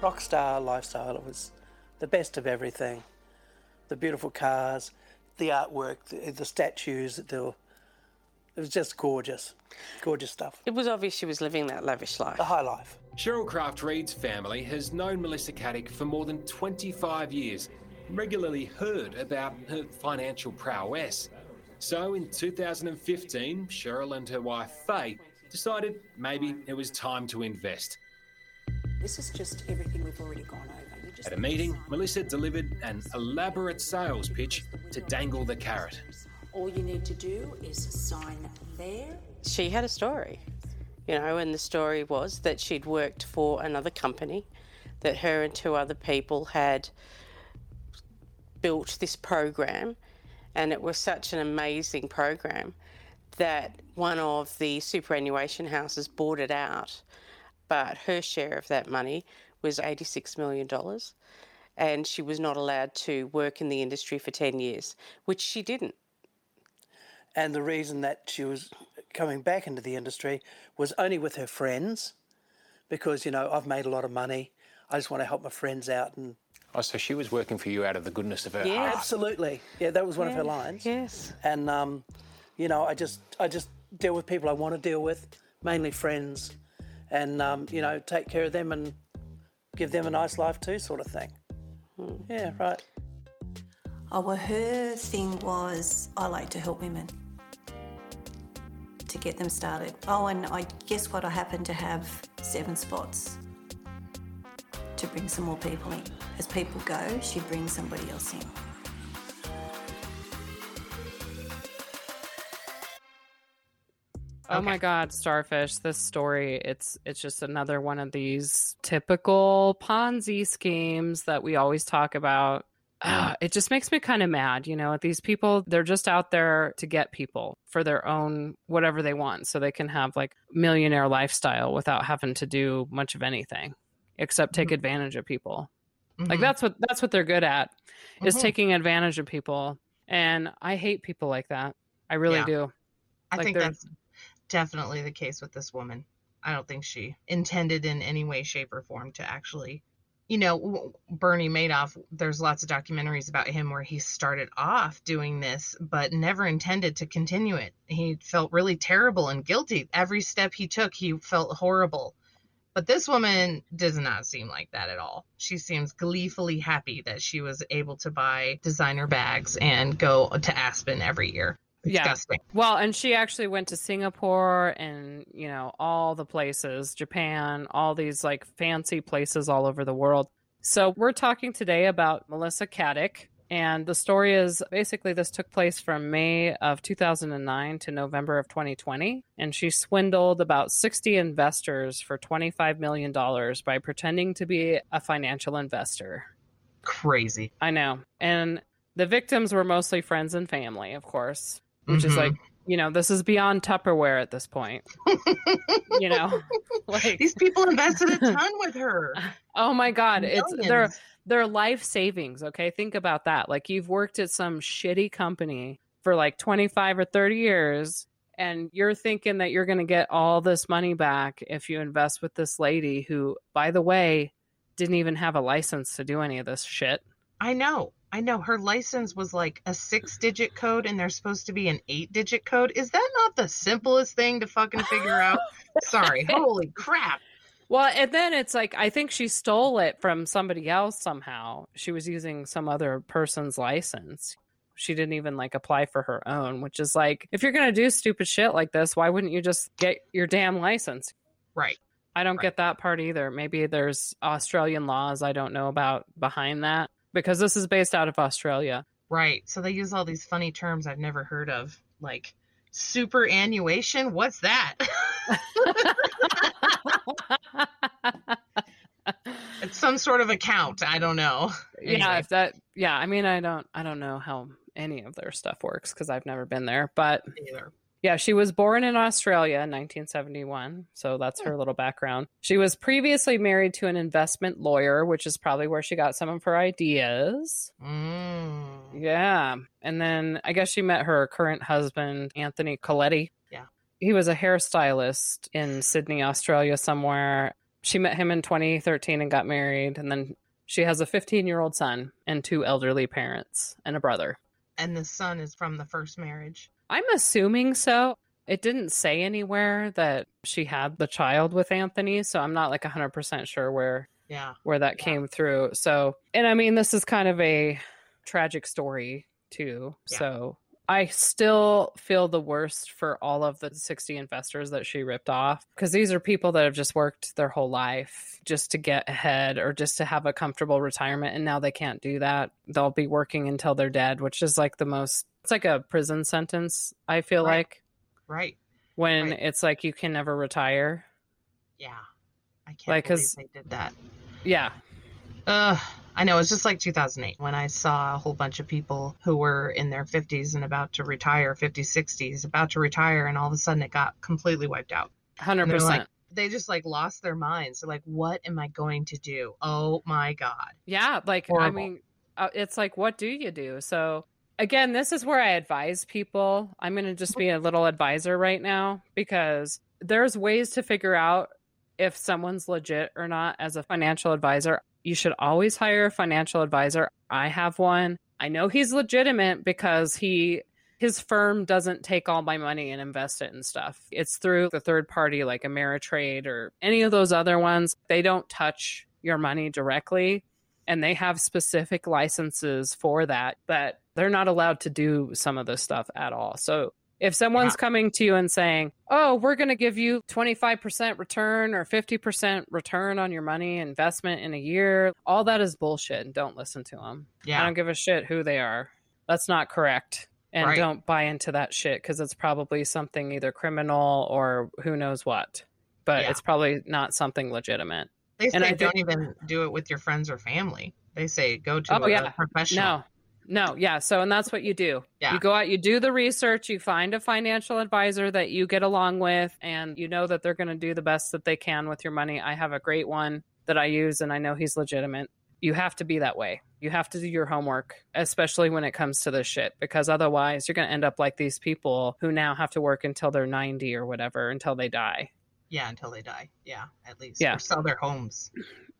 rock star lifestyle. It was the best of everything. The beautiful cars, the artwork, the, the statues. The, it was just gorgeous, gorgeous stuff. It was obvious she was living that lavish life. The high life. Cheryl Craft Reed's family has known Melissa Caddick for more than 25 years, regularly heard about her financial prowess. So in 2015, Cheryl and her wife Faye decided maybe it was time to invest. This is just everything we've already gone over. Just At a meeting, Melissa delivered an elaborate sales pitch to dangle the carrot. All you need to do is sign there. She had a story, you know, and the story was that she'd worked for another company, that her and two other people had built this program, and it was such an amazing program that one of the superannuation houses bought it out, but her share of that money was $86 million. And she was not allowed to work in the industry for 10 years, which she didn't. And the reason that she was coming back into the industry was only with her friends, because, you know, I've made a lot of money. I just want to help my friends out and Oh, so she was working for you out of the goodness of her Yeah. heart. Absolutely. Yeah, that was one of her lines. Yes. And um, you know, I just I just deal with people I want to deal with, mainly friends, and um, you know, take care of them and give them a nice life too, sort of thing. Yeah, right. Oh, well, her thing was I like to help women to get them started. Oh, and I guess what? I happen to have seven spots to bring some more people in. As people go, she brings somebody else in. Oh my god, Starfish, this story, it's it's just another one of these typical Ponzi schemes that we always talk about. Ah, it just makes me kind of mad, you know, these people, they're just out there to get people for their own whatever they want so they can have like millionaire lifestyle without having to do much of anything except take advantage of people. Like Mhm. that's what that's what they're good at is Mhm. taking advantage of people. And I hate people like that. I really Yeah. do. I Like, think that's definitely the case with this woman. I don't think she intended in any way, shape, or form to actually, you know, Bernie Madoff. There's lots of documentaries about him where he started off doing this, but never intended to continue it. He felt really terrible and guilty. Every step he took, he felt horrible. But this woman does not seem like that at all. She seems gleefully happy that she was able to buy designer bags and go to Aspen every year. Disgusting. Yeah. Well, and she actually went to Singapore and, you know, all the places, Japan, all these like fancy places all over the world. So we're talking today about Melissa Caddick. And the story is basically this took place from May of 2009 to November of 2020. And she swindled about 60 investors for $25 million by pretending to be a financial investor. Crazy. I know. And the victims were mostly friends and family, of course, which is Mhm. like, you know, this is beyond Tupperware at this point. you know, like These people invested a ton with her. oh my god, it's their their life savings, okay? Think about that. Like you've worked at some shitty company for like 25 or 30 years and you're thinking that you're going to get all this money back if you invest with this lady who by the way didn't even have a license to do any of this shit. I know. I know. Her license was like a six digit code and there's supposed to be an eight digit code. Is that not the simplest thing to fucking figure out? Sorry. Holy crap. Well, and then it's like I think she stole it from somebody else somehow. She was using some other person's license. She didn't even like apply for her own, which is like if you're going to do stupid shit like this, why wouldn't you just get your damn license? Right. I don't get that part either. Maybe there's Australian laws I don't know about behind that because this is based out of Australia. Right. So they use all these funny terms I've never heard of, like superannuation. What's that? it's some sort of account. I don't know. Yeah, Anyway. if that yeah, I mean I don't I don't know how any of their stuff works cuz I've never been there, but Either. Yeah, she was born in Australia in 1971, so that's her little background. She was previously married to an investment lawyer, which is probably where she got some of her ideas. Mm. Yeah. And then I guess she met her current husband, Anthony Koletti. Yeah. He was a hairstylist in Sydney, Australia, somewhere. She met him in 2013 and got married. And then she has a 15 year old son and two elderly parents and a brother. And the son is from the first marriage. I'm assuming so. It didn't say anywhere that she had the child with Anthony, so I'm not like 100% sure where Yeah. where that Yeah. came through. So, and I mean, this is kind of a tragic story too. Yeah. So, I still feel the worst for all of the 60 investors that she ripped off because these are people that have just worked their whole life just to get ahead or just to have a comfortable retirement. And now they can't do that. They'll be working until they're dead, which is like the most, it's like a prison sentence, I feel Right. like, Right. when Right. it's like you can never retire. Yeah. I can't Like, because they did that. Yeah. Ugh. I know. It's just like 2008 when I saw a whole bunch of people who were in their 50s and about to retire, 50s, 60s, about to retire, and all of a sudden it got completely wiped out. 100%. like, they just like lost their minds. They're like, what am I going to do? Oh my God. Yeah, like I mean, uh, it's like, what do you do? So again, this is where I advise people. I'm going to just be a little advisor right now because there's ways to figure out if someone's legit or not as a financial advisor. You should always hire a financial advisor. I have one. I know he's legitimate because he his firm doesn't take all my money and invest it in stuff. It's through the third party like Ameritrade or any of those other ones. They don't touch your money directly and they have specific licenses for that, but they're not allowed to do some of this stuff at all. So if someone's coming to you and saying, "Oh, we're going to give you 25% return or 50% return on your money investment in a year," all that is bullshit and don't listen to them. I don't give a shit who they are. That's not correct. And Right. don't buy into that shit because it's probably something either criminal or who knows what. But Yeah. it's probably not something legitimate. They say And I don't think- even do it with your friends or family. They say go to Oh, a yeah. professional. No, no, yeah. So, and that's what you do. Yeah. You go out, you do the research, you find a financial advisor that you get along with, and you know that they're going to do the best that they can with your money. I have a great one that I use, and I know he's legitimate. You have to be that way. You have to do your homework, especially when it comes to this shit, because otherwise you're going to end up like these people who now have to work until they're 90 or whatever, until they die. Yeah, until they die. Yeah, at least. Yeah. Or sell their homes.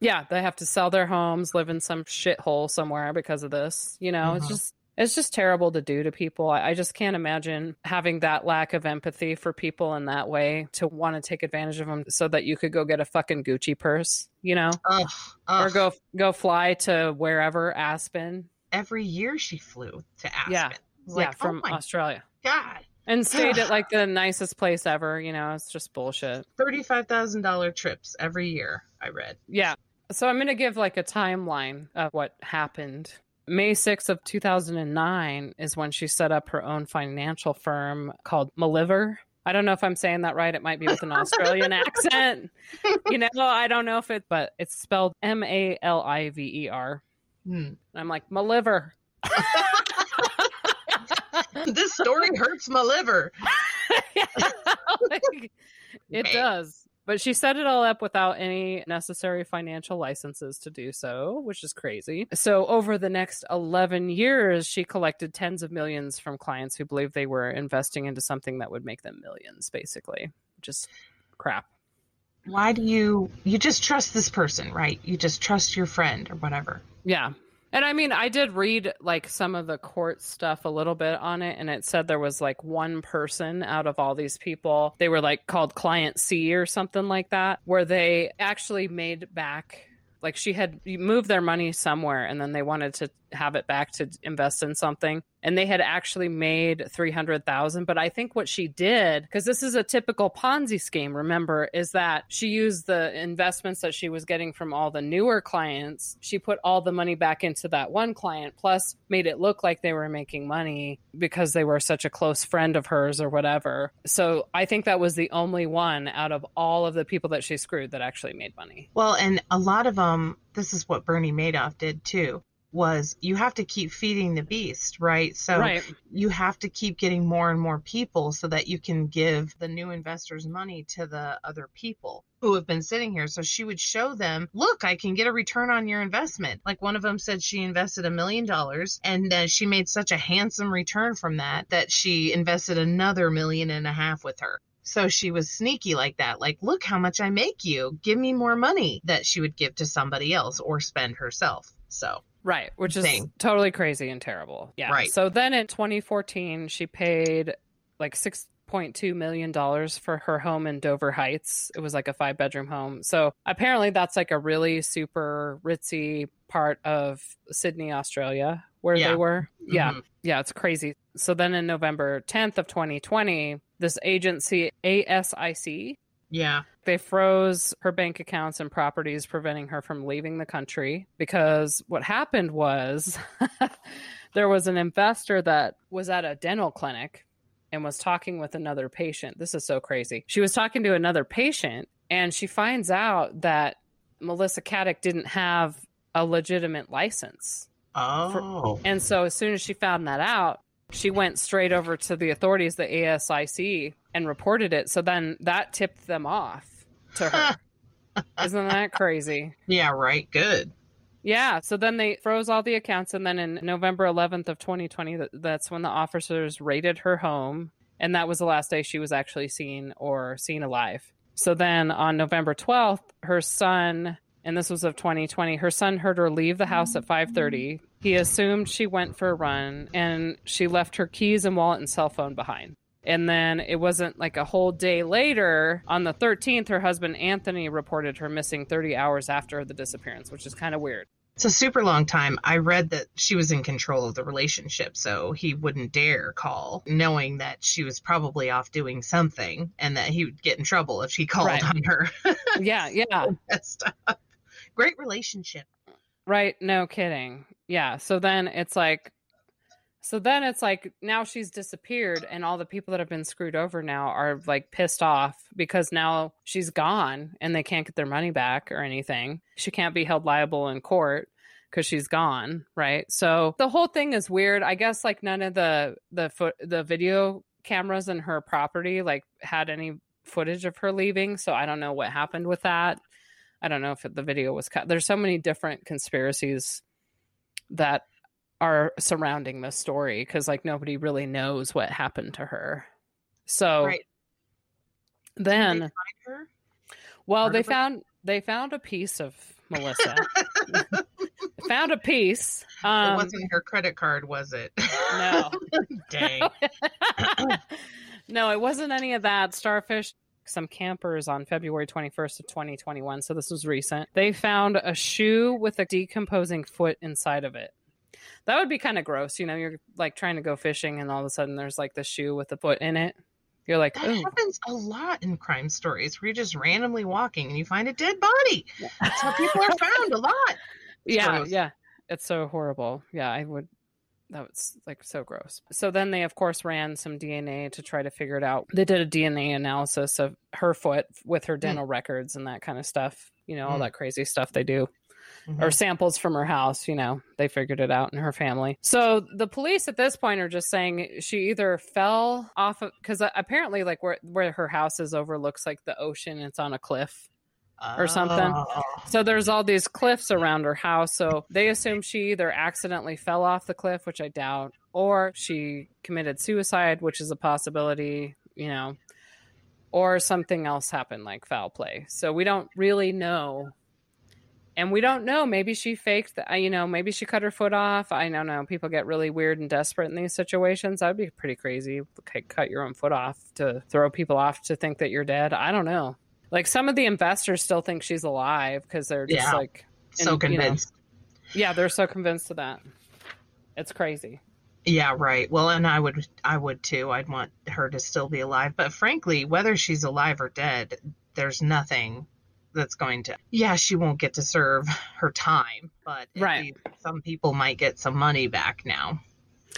yeah, they have to sell their homes, live in some shithole somewhere because of this. You know, it's Mhm. just it's just terrible to do to people. I, I just can't imagine having that lack of empathy for people in that way to want to take advantage of them so that you could go get a fucking Gucci purse, you know, Ugh, ugh. or go go fly to wherever Aspen, Every year she flew to Aspen. Yeah. Was yeah, from oh Australia, God. And stayed at like the nicest place ever. You know, it's just bullshit. $35,000 trips every year, I read. Yeah. So I'm going to give like a timeline of what happened. May 6th of 2009 is when she set up her own financial firm called Maliver. I don't know if I'm saying that right. It might be with an Australian accent. You know, I don't know if it, but it's spelled M A L I V E R. Hmm. And I'm like, Maliver. this story hurts my liver. Like, it Okay. does. But she set it all up without any necessary financial licenses to do so, which is crazy. So, over the next 11 years, she collected tens of millions from clients who believed they were investing into something that would make them millions, basically. Just crap. Why do you you just trust this person, right? You just trust your friend or whatever. Yeah. And I mean, I did read like some of the court stuff a little bit on it, and it said there was like one person out of all these people. They were like called Client C or something like that, where they actually made back, like she had moved their money somewhere and then they wanted to have it back to invest in something. And they had actually made 300,000. But I think what she did, because this is a typical Ponzi scheme, remember, is that she used the investments that she was getting from all the newer clients. She put all the money back into that one client, plus made it look like they were making money because they were such a close friend of hers or whatever. So I think that was the only one out of all of the people that she screwed that actually made money. Well, and a lot of them, this is what Bernie Madoff did too, was you have to keep feeding the beast, right? So Right. you have to keep getting more and more people so that you can give the new investors money to the other people who have been sitting here. So she would show them, look, I can get a return on your investment. Like one of them said she invested a million dollars and she made such a handsome return from that that she invested another million and a half with her. So she was sneaky like that. Like, look how much I make you. Give me more money that she would give to somebody else or spend herself. So, Right, which is Thing. totally crazy and terrible. Yeah. Right. So then in 2014, she paid like 6.2 million dollars for her home in Dover Heights. It was like a five bedroom home. So apparently that's like a really super ritzy part of Sydney, Australia, where Yeah. they were. Yeah. Mhm. Yeah, it's crazy. So then in November 10th of 2020, this agency ASIC yeah. they froze her bank accounts and properties, preventing her from leaving the country. Because what happened was there was an investor that was at a dental clinic and was talking with another patient. This is so crazy. She was talking to another patient and she finds out that Melissa Caddick didn't have a legitimate license. Oh. And so as soon as she found that out, she went straight over to the authorities, the ASIC, and reported it. So then that tipped them off to her. Isn't that crazy? yeah, right. Good. Yeah. So then they froze all the accounts. And then in November 11th of 2020 that's when the officers raided her home. And that was the last day she was actually seen or seen alive. So then on November 12th, her son, and this was of 2020, her son heard her leave the house at 5:30. He assumed she went for a run and she left her keys and wallet and cell phone behind. And then it wasn't like a whole day later, on the 13th, her husband Anthony reported her missing 30 hours after the disappearance, which is kind of weird. It's a super long time. I read that she was in control of the relationship, so he wouldn't dare call, knowing that she was probably off doing something and that he would get in trouble if he called Right. on her. Yeah, yeah. Great relationship. Right. No kidding. Yeah. So then it's like, so then it's like now she's disappeared, and all the people that have been screwed over now are like pissed off because now she's gone and they can't get their money back or anything. She can't be held liable in court because she's gone. Right. So the whole thing is weird. I guess like none of the the foot the video cameras in her property like had any footage of her leaving. So I don't know what happened with that. I don't know if the video was cut. There's so many different conspiracies that are surrounding this story because like nobody really knows what happened to her. So Right. Did they then, her? well, part they of her? found they found a piece of Melissa. found a piece. it Um, wasn't her credit card, was it? no, Dang. no, it wasn't any of that. Starfish. Some campers on February 21st of 2021, so this was recent. They found a shoe with a decomposing foot inside of it. That would be kind of gross, you know. You're like trying to go fishing, and all of a sudden there's like the shoe with the foot in it. You're like, That ooh, happens a lot in crime stories where you're just randomly walking and you find a dead body. That's how people are found a lot. yeah, gross. yeah. It's so horrible. Yeah, I would. That was like so gross. So then they, of course, ran some DNA to try to figure it out. They did a DNA analysis of her foot with her dental records and that kind of stuff. You know, all Mm. that crazy stuff they do. Mhm. Or samples from her house, you know, they figured it out in her family. So the police at this point are just saying she either fell off of, because apparently, like where, where her house is overlooks like the ocean, it's on a cliff. Or something. Oh. So there's all these cliffs around her house. So they assume she either accidentally fell off the cliff, which I doubt, or she committed suicide, which is a possibility, you know, or something else happened like foul play. So we don't really know. And we don't know. Maybe she faked, the, you know, maybe she cut her foot off. I don't know. People get really weird and desperate in these situations. That would be pretty crazy. c- Cut your own foot off to throw people off to think that you're dead. I don't know. Like some of the investors still think she's alive because they're just Yeah. like, so and, you know, convinced. yeah, they're so convinced of that. It's crazy. Yeah, right. Well, and I would I would too. I'd want her to still be alive. But frankly, whether she's alive or dead, there's nothing that's going to Yeah, she won't get to serve her time, but Right. some people might get some money back now.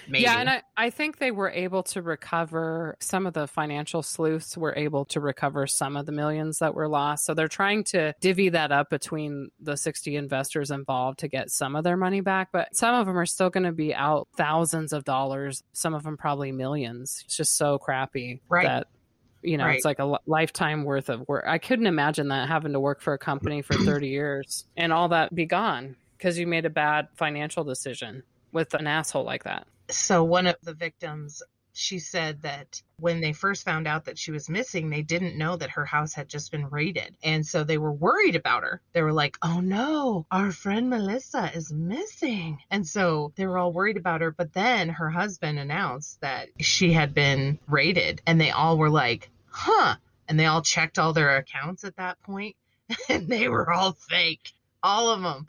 Maybe. Yeah, and I, I think they were able to recover some of the financial sleuths were able to recover some of the millions that were lost. So they're trying to divvy that up between the 60 investors involved to get some of their money back. But some of them are still going to be out thousands of dollars, some of them probably millions. It's just so crappy Right. that. You know, Right. it's like a lifetime worth of work. I couldn't imagine that having to work for a company for 30 years and all that be gone because you made a bad financial decision with an asshole like that. So one of the victims she said that when they first found out that she was missing, they didn't know that her house had just been raided. And so they were worried about her. They were like, oh no, our friend Melissa is missing. And so they were all worried about her. But then her husband announced that she had been raided, and they all were like, huh. And they all checked all their accounts at that point, and they were all fake. All of them.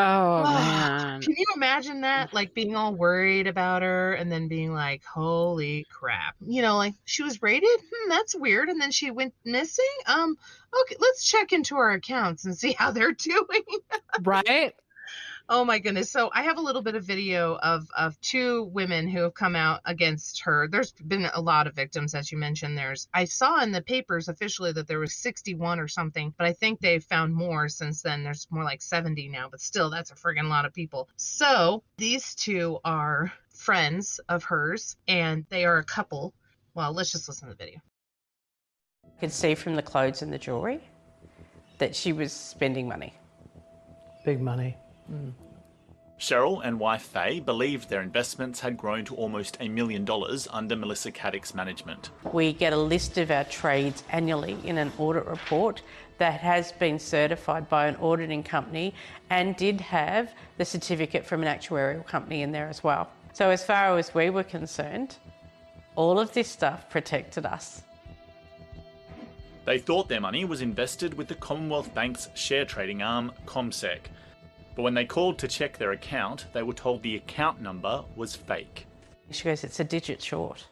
Oh man. Can you imagine that? Like being all worried about her and then being like, holy crap. You know, like she was raided? Hmm, that's weird. And then she went missing? Um, okay, let's check into our accounts and see how they're doing. right? Oh my goodness. So I have a little bit of video of of two women who have come out against her. There's been a lot of victims as you mentioned. There's I saw in the papers officially that there was 61 or something, but I think they've found more since then. There's more like 70 now, but still that's a friggin' lot of people. So these two are friends of hers and they are a couple. Well, let's just listen to the video. I could see from the clothes and the jewelry that she was spending money. Big money. Cheryl and wife Faye believed their investments had grown to almost a million dollars under Melissa Caddick's management. We get a list of our trades annually in an audit report that has been certified by an auditing company and did have the certificate from an actuarial company in there as well. So, as far as we were concerned, all of this stuff protected us. They thought their money was invested with the Commonwealth Bank's share trading arm, CommSec. But when they called to check their account, they were told the account number was fake. She goes, It's a digit short.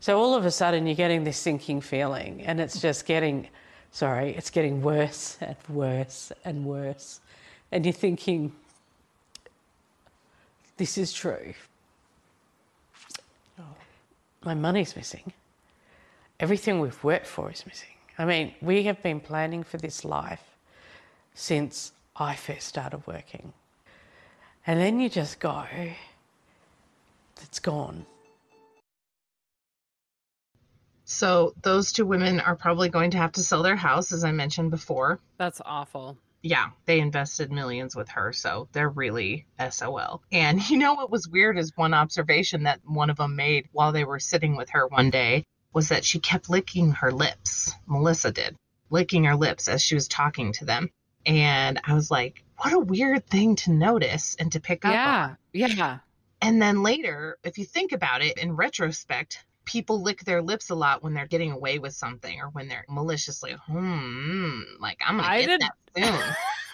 So, all of a sudden, you're getting this sinking feeling, and it's just getting, sorry, it's getting worse and worse and worse. And you're thinking, This is true. My money's missing. Everything we've worked for is missing. I mean, we have been planning for this life since I first started working. And then you just go, it's gone. So those two women are probably going to have to sell their house, as I mentioned before. That's awful. Yeah, they invested millions with her, so they're really SOL. And you know what was weird is one observation that one of them made while they were sitting with her one day was that she kept licking her lips. Melissa did, licking her lips as she was talking to them. And I was like, what a weird thing to notice and to pick up on. Yeah. Yeah. And then later, if you think about it in retrospect, people lick their lips a lot when they're getting away with something or when they're maliciously, hmm, like I'm gonna I get did- that soon.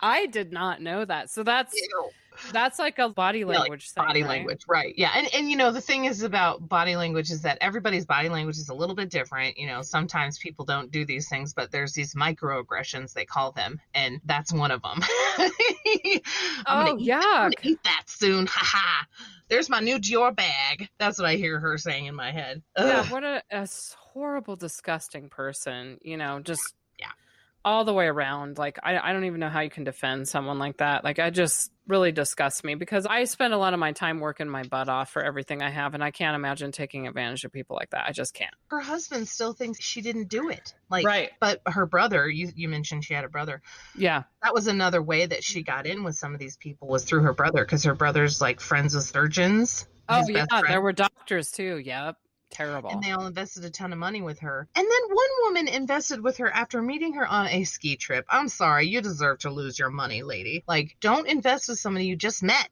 I did not know that. So that's Ew. that's like a body Yeah, like language thing. body right? language, right? Yeah, and and you know the thing is about body language is that everybody's body language is a little bit different. You know, sometimes people don't do these things, but there's these microaggressions they call them, and that's one of them. Oh, gonna eat that soon. Ha ha. There's my new Dior bag. That's what I hear her saying in my head. Yeah, Ugh. what a horrible, disgusting person. You know, just Yeah. All the way around. Like, I, I don't even know how you can defend someone like that. Like, I just really disgusts me because I spend a lot of my time working my butt off for everything I have, and I can't imagine taking advantage of people like that. I just can't. Her husband still thinks she didn't do it. Like, Right. But her brother, you you mentioned she had a brother. Yeah. that was another way that she got in with some of these people was through her brother because her brother's like friends with surgeons. Oh, yeah. There were doctors too. Yep. Terrible. and they all invested a ton of money with her. And then one woman invested with her after meeting her on a ski trip. I'm sorry, you deserve to lose your money, lady. Like, don't invest with somebody you just met.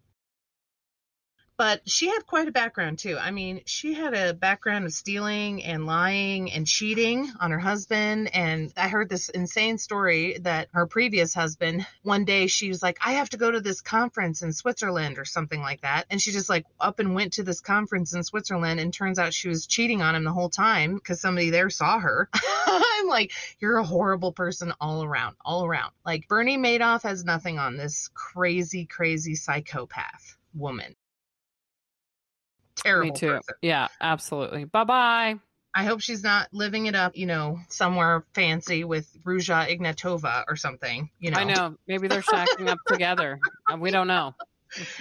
But she had quite a background too. I mean, she had a background of stealing and lying and cheating on her husband. And I heard this insane story that her previous husband, one day she was like, I have to go to this conference in Switzerland or something like that. And she just like up and went to this conference in Switzerland. And turns out she was cheating on him the whole time because somebody there saw her. I'm like, you're a horrible person all around, all around. Like Bernie Madoff has nothing on this crazy, crazy psychopath woman. Terrible. Me too. person. Yeah, absolutely. Bye bye. I hope she's not living it up, you know, somewhere fancy with Ruja Ignatova or something. You know, I know. Maybe they're shacking up together. We don't know.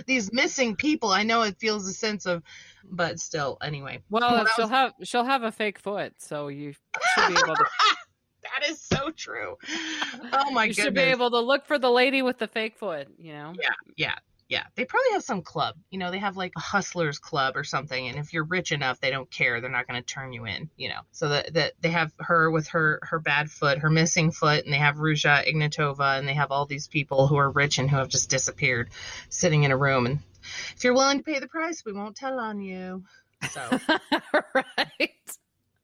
these missing people. I know it feels a sense of, but still, anyway. Well, she'll have she'll have a fake foot, so you should be able to that is so true. Oh my you goodness. should be able to look for the lady with the fake foot. You know. Yeah, yeah. Yeah, they probably have some club. You know, they have like a hustlers club or something. And if you're rich enough, they don't care. They're not going to turn you in. You know, so that that they have her with her her bad foot, her missing foot, and they have Ruja Ignatova, and they have all these people who are rich and who have just disappeared, sitting in a room. And if you're willing to pay the price, we won't tell on you. So right.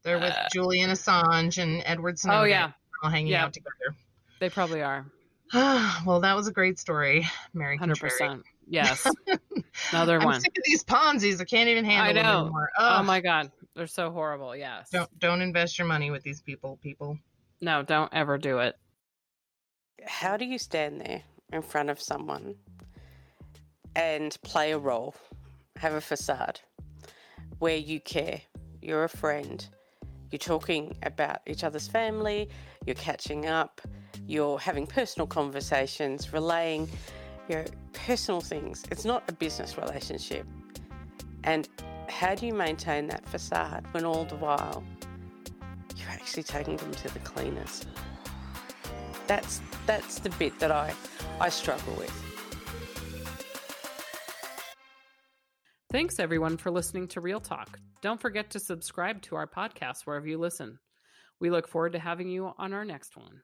they're with uh. Julian Assange and Edward oh, Snowden. Oh yeah, all hanging Yeah. out together. they probably are. well, that was a great story, Mary. Hundred percent. Yes. Another I'm one. sick of these Ponzi's. I can't even handle I them know. anymore. Oh my god, they're so horrible. Yes. Don't don't invest your money with these people. People. No, don't ever do it. How do you stand there in front of someone and play a role, have a facade where you care, you're a friend, you're talking about each other's family, you're catching up, you're having personal conversations, relaying your personal things. It's not a business relationship. And how do you maintain that facade when all the while you're actually taking them to the cleaners? That's that's the bit that I I struggle with. Thanks everyone for listening to Real Talk. Don't forget to subscribe to our podcast wherever you listen. We look forward to having you on our next one.